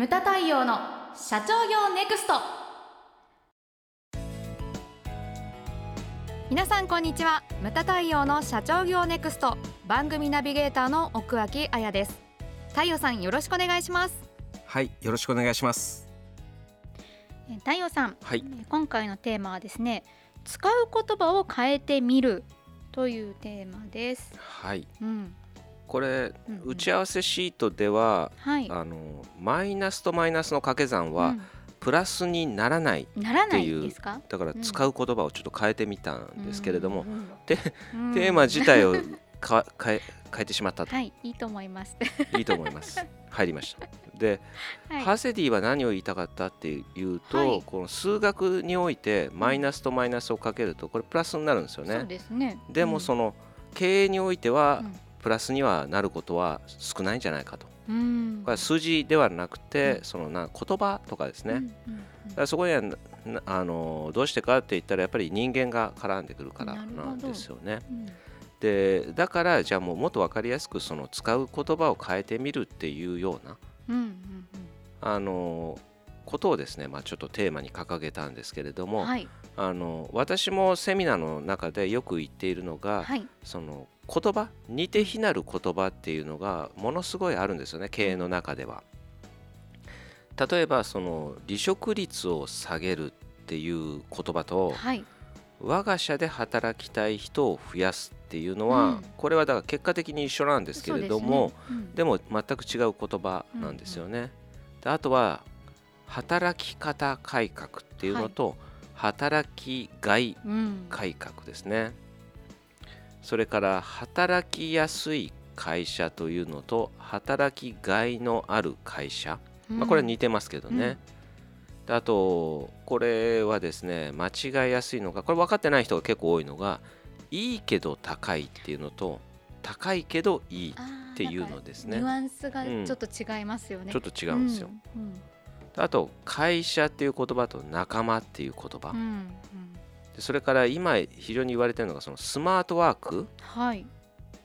ムタ太陽の社長業ネクスト。皆さんこんにちは。ムタ太陽の社長業ネクスト。番組ナビゲーターの奥脇彩です。太陽さんよろしくお願いします。はいよろしくお願いします。え太陽さん、はい。今回のテーマはですね使う言葉を変えてみるというテーマです。はい。うんこれ、うんうん打ち合わせシートでははい。あのマイナスとマイナスの掛け算は、プラスにならないっていうですか？だから使う言葉をちょっと変えてみたんですけれども、うんうんテーマ自体をか 変え変えてしまったと、はいいいと思います。いいと思います。入りました。で、はい。ハセディは何を言いたかったっていうと、はい。この数学においてマイナスとマイナスをかけるとこれプラスになるんですよそうねですね。でもその経営においては、うんプラスにはなることは少ないんじゃないかと。うん。これは数字ではなくて、うん。そのな言葉とかですね、うんだうん。からそこにはあのどうしてかって言ったらやっぱり人間が絡んでくるからなんですよね。うん。でだからじゃあもうもっと分かりやすくその使う言葉を変えてみるっていうようなうんうんあのことをですね、まあ、ちょっとテーマに掲げたんですけれども、うんはい。あの私もセミナーの中でよく言っているのが、はい。その言葉？似て非なる言葉っていうのがものすごいあるんですよね経営の中では。例えばその離職率を下げるっていう言葉とはい。我が社で働きたい人を増やすっていうのは、うん。これはだから結果的に一緒なんですけれどもですね。で,、も全く違う言葉なんですよね。であとは働き方改革っていうのと、働きがいうんうん改革ですねそれから働きやすい会社というのと働きがいのある会社、まあ、これは似てますけどね、であとこれはですね間違いやすいのがこれ分かってない人が結構多いのがいいけど高いっていうのと高いけどいいっていうのですね。ニュアンスがちょっと違いますよね。ちょっと違うんですよ、うん。あと会社っていう言葉と仲間っていう言葉、うん。うん。でそれから今非常に言われてるのがそのスマートワーク。はい。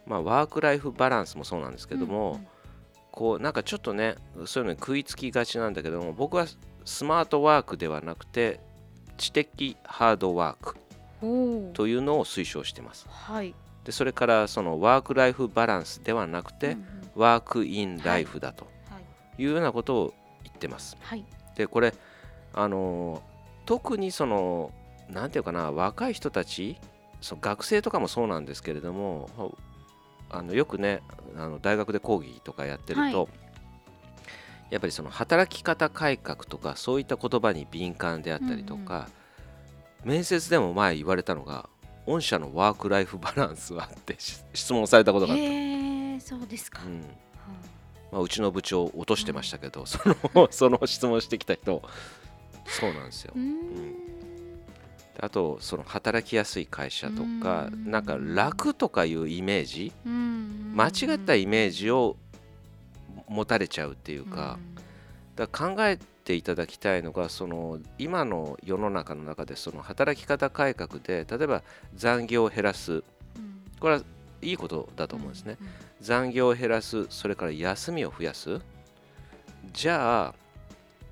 まあ、ワーク・ライフ・バランスもそうなんですけども、うんこうなんかちょっとねそういうのに食いつきがちなんだけども僕はスマートワークではなくて知的ハードワークというのを推奨してます。はい。でそれからそのワーク・ライフ・バランスではなくて、うんうん。ワーク・イン・ライフだとはい。いうようなことを言ってます。はい。でこれあのー特にそのなんていうかな若い人たちその学生とかもそうなんですけれどもあのよくねあの大学で講義とかやってると、はい。やっぱりその働き方改革とかそういった言葉に敏感であったりとか、面接でも前言われたのが御社のワーク・ライフ・バランスはってし質問されたことがあった、そうですか。うん。はまあ、うちの部長落としてましたけど、その その質問してきた人そうなんですよ。あうーんあとその働きやすい会社とかうん。なんか楽とかいうイメージうん。間違ったイメージを持たれちゃうっていうかだから考えていただきたいのがその今の世の中の中でその働き方改革で例えば残業を減らすうん。これはいいことだと思うんですね。うん。残業を減らすそれから休みを増やす。じゃあ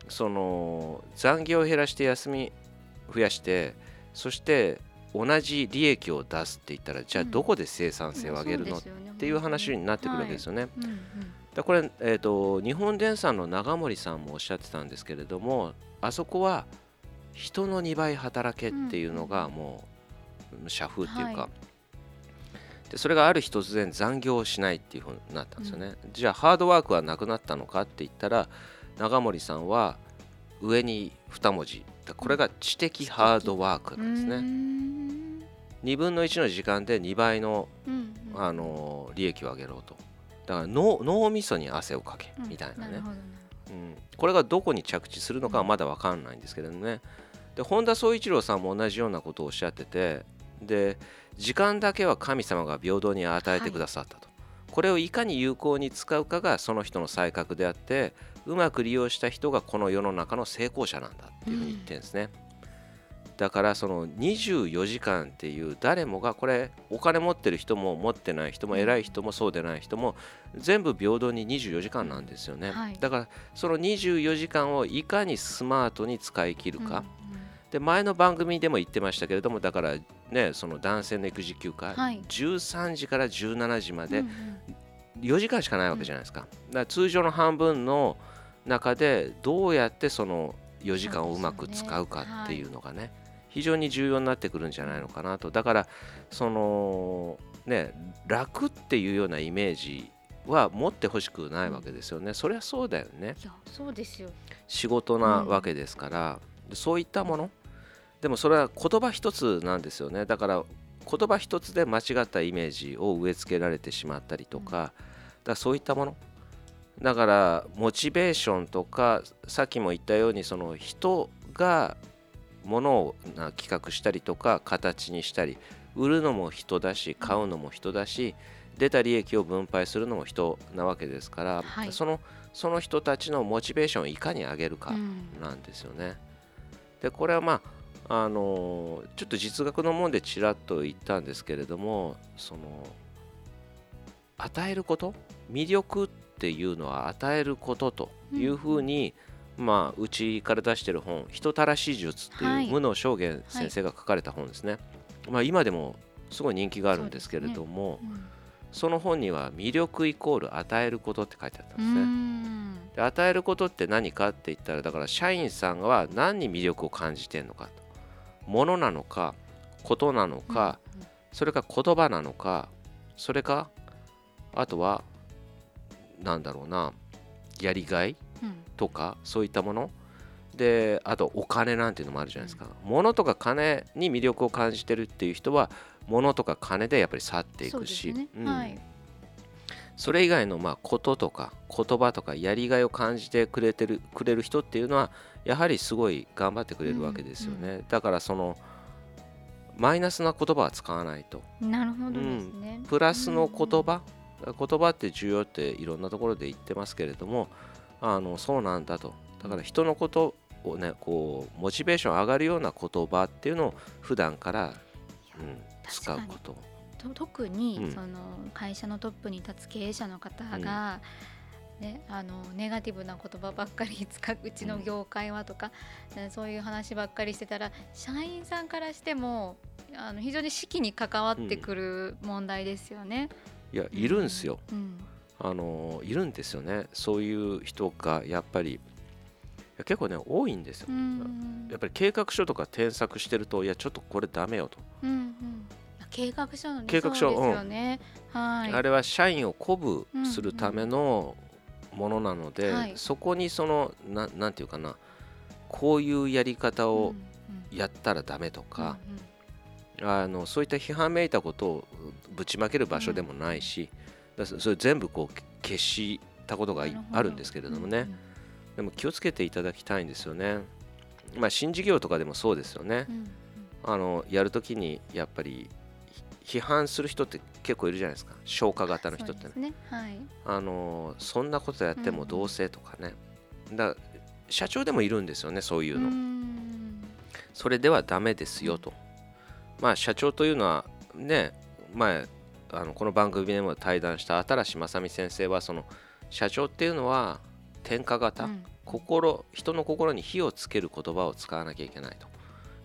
その残業を減らして休み増やしてそして同じ利益を出すって言ったらじゃあうん。どこで生産性を上げるの、っていう話になってくるわけですよね。うんうん。だこれ、えー、と日本電産の長森さんもおっしゃってたんですけれどもあそこは人の2倍働けっていうのがもう社風っていうか、はい。でそれがある日突然残業をしないっていうふうになったんですよね、じゃあハードワークはなくなったのかって言ったら長森さんは上に2文字だこれが知的ハードワークなんですね。ん。2分の1の時間で2倍のうんうん。あの利益を上げろと。だから脳脳みそに汗をかけうん。みたいなね、これがどこに着地するのかはまだ分かんないんですけれどね。で本田宗一郎さんも同じようなことをおっしゃっててで時間だけは神様が平等に与えてくださったと、これをいかに有効に使うかがその人の才覚であってうまく利用した人がこの世の中の成功者なんだっていうふうに言ってるんですね、だだからその24時間っていう誰もがこれお金持ってる人も持ってない人も偉い人もそうでない人も全部平等に24時間なんですよね、はい。だからその24時間をいかにスマートに使い切るか、で前の番組でも言ってましたけれどもだからねその男性の育児休暇、はい。13時から17時までうんうん。4時間しかないわけじゃないですか,、だから通常の半分の中でどうやってその4時間をうまく使うかっていうのがね非常に重要になってくるんじゃないのかなと。だからそのね楽っていうようなイメージは持ってほしくないわけですよね、そりゃそうだよね。いやそうですよ。仕事なわけですから、でそういったもの。でもそれは言葉一つなんですよね。だから言葉一つで間違ったイメージを植え付けられてしまったりとか,、だからそういったものだからモチベーションとかさっきも言ったようにその人がものをな企画したりとか形にしたり売るのも人だし買うのも人だし出た利益を分配するのも人なわけですから、はい。そのその人たちのモチベーションをいかに上げるかうん。なんですよね。でこれはまああのーちょっと実学のもんでちらっと言ったんですけれどもその与えること魅力っていうのは与えることというふうに、まあうちから出してる本「人たらし術」ってはい。いう無能証言先生が書かれた本ですね。まあ今でもすごい人気があるんですけれどもそ,、の本には魅力イコール与えることって書いてあったんうですね。ん。で与えることって何かって言ったらだから社員さんは何に魅力を感じてるのかと。物なのかことなのか、それか言葉なのかそれかあとはなんだろうなやりがいうん。とかそういったもの。であとお金なんていうのもあるじゃないですか、物とか金に魅力を感じてるっていう人は物とか金でやっぱり去っていくしね。うん。はい。それ以外のまあこととか言葉とかやりがいを感じてくれてるくれる人っていうのはやはりすごい頑張ってくれるわけですよね、だからそのマイナスな言葉は使わないと。なるほどですね。プラスの言葉、言葉って重要っていろんなところで言ってますけれどもあのそうなんだと。だから人のことをねこうモチベーション上がるような言葉っていうのを普段から、うん、使うこと。と特に、うん。その会社のトップに立つ経営者の方が、ね、あのネガティブな言葉ばっかり使ううちの業界はとか、ねそういう話ばっかりしてたら社員さんからしてもあの非常に士気に関わってくる問題ですよね。いやいるんですよ、うん。あのいるんですよね。そういう人がやっぱり結構ね多いんですよ、うんやっぱり計画書とか添削してるといやちょっとこれダメよと、うんうん。計画書のね計画書ね。はい。あれは社員を鼓舞するためのものなので、はい。そこにそのななんていうかなこういうやり方をやったらダメとか、あのそういった批判めいたことをぶちまける場所でもないし、だからそれ全部こう消したことがあるんですけれどもね、でも気をつけていただきたいんですよね。まあ新事業とかでもそうですよね。あのやるときにやっぱり批判する人って結構いるじゃないですか消化型の人ってねね。はい。あのそんなことやってもどうせとかね、だ社長でもいるんですよねそういうの、んそれではダメですよと、まあ社長というのはね前あのこの番組でも対談した新正美先生はその社長っていうのは天下型、うん心人の心に火をつける言葉を使わなきゃいけないと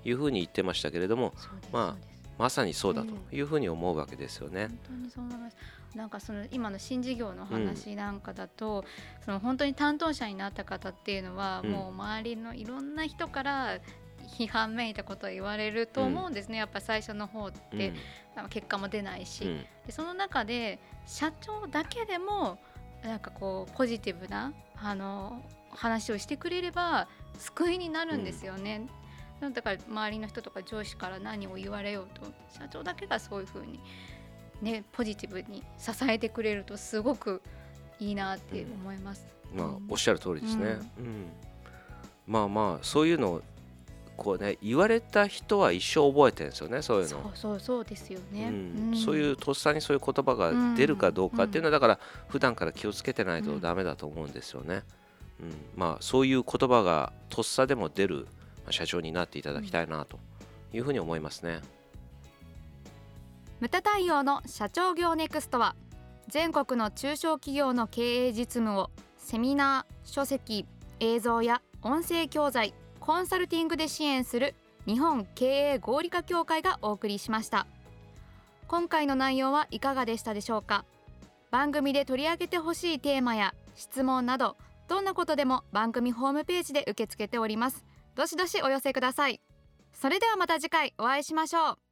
いうふうに言ってましたけれどもまあまさにそうだというふうに思うわけですよね。本当にそう思います。なんかその今の新事業の話なんかだと、その本当に担当者になった方っていうのは、うんもう周りのいろんな人から批判めいたことを言われると思うんですね、やっぱ最初の方って、なんか結果も出ないし、うん。でその中で社長だけでもなんかこうポジティブなあの話をしてくれれば救いになるんですよね。だから周りの人とか上司から何を言われようと社長だけがそういうふうに、ね、ポジティブに支えてくれるとすごくいいなって思います。まあうん。おっしゃる通りですね。うん。まあまあそういうのをこうね言われた人は一生覚えてるんですよねそういうの。そうそうそうですよね。うんんそういうとっさにそういう言葉が出るかどうかっていうのはだから普段から気をつけてないとダメだと思うんですよね。うんまあそういう言葉がとっさでも出るまあ社長になっていただきたいなというふうに思いますねムタ対応の社長業ネクストは全国の中小企業の経営実務をセミナー書籍映像や音声教材コンサルティングで支援する日本経営合理化協会がお送りしました。今回の内容はいかがでしたでしょうか？番組で取り上げてほしいテーマや質問などどんなことでも番組ホームページで受け付けております。どしどしお寄せください。それではまた次回お会いしましょう。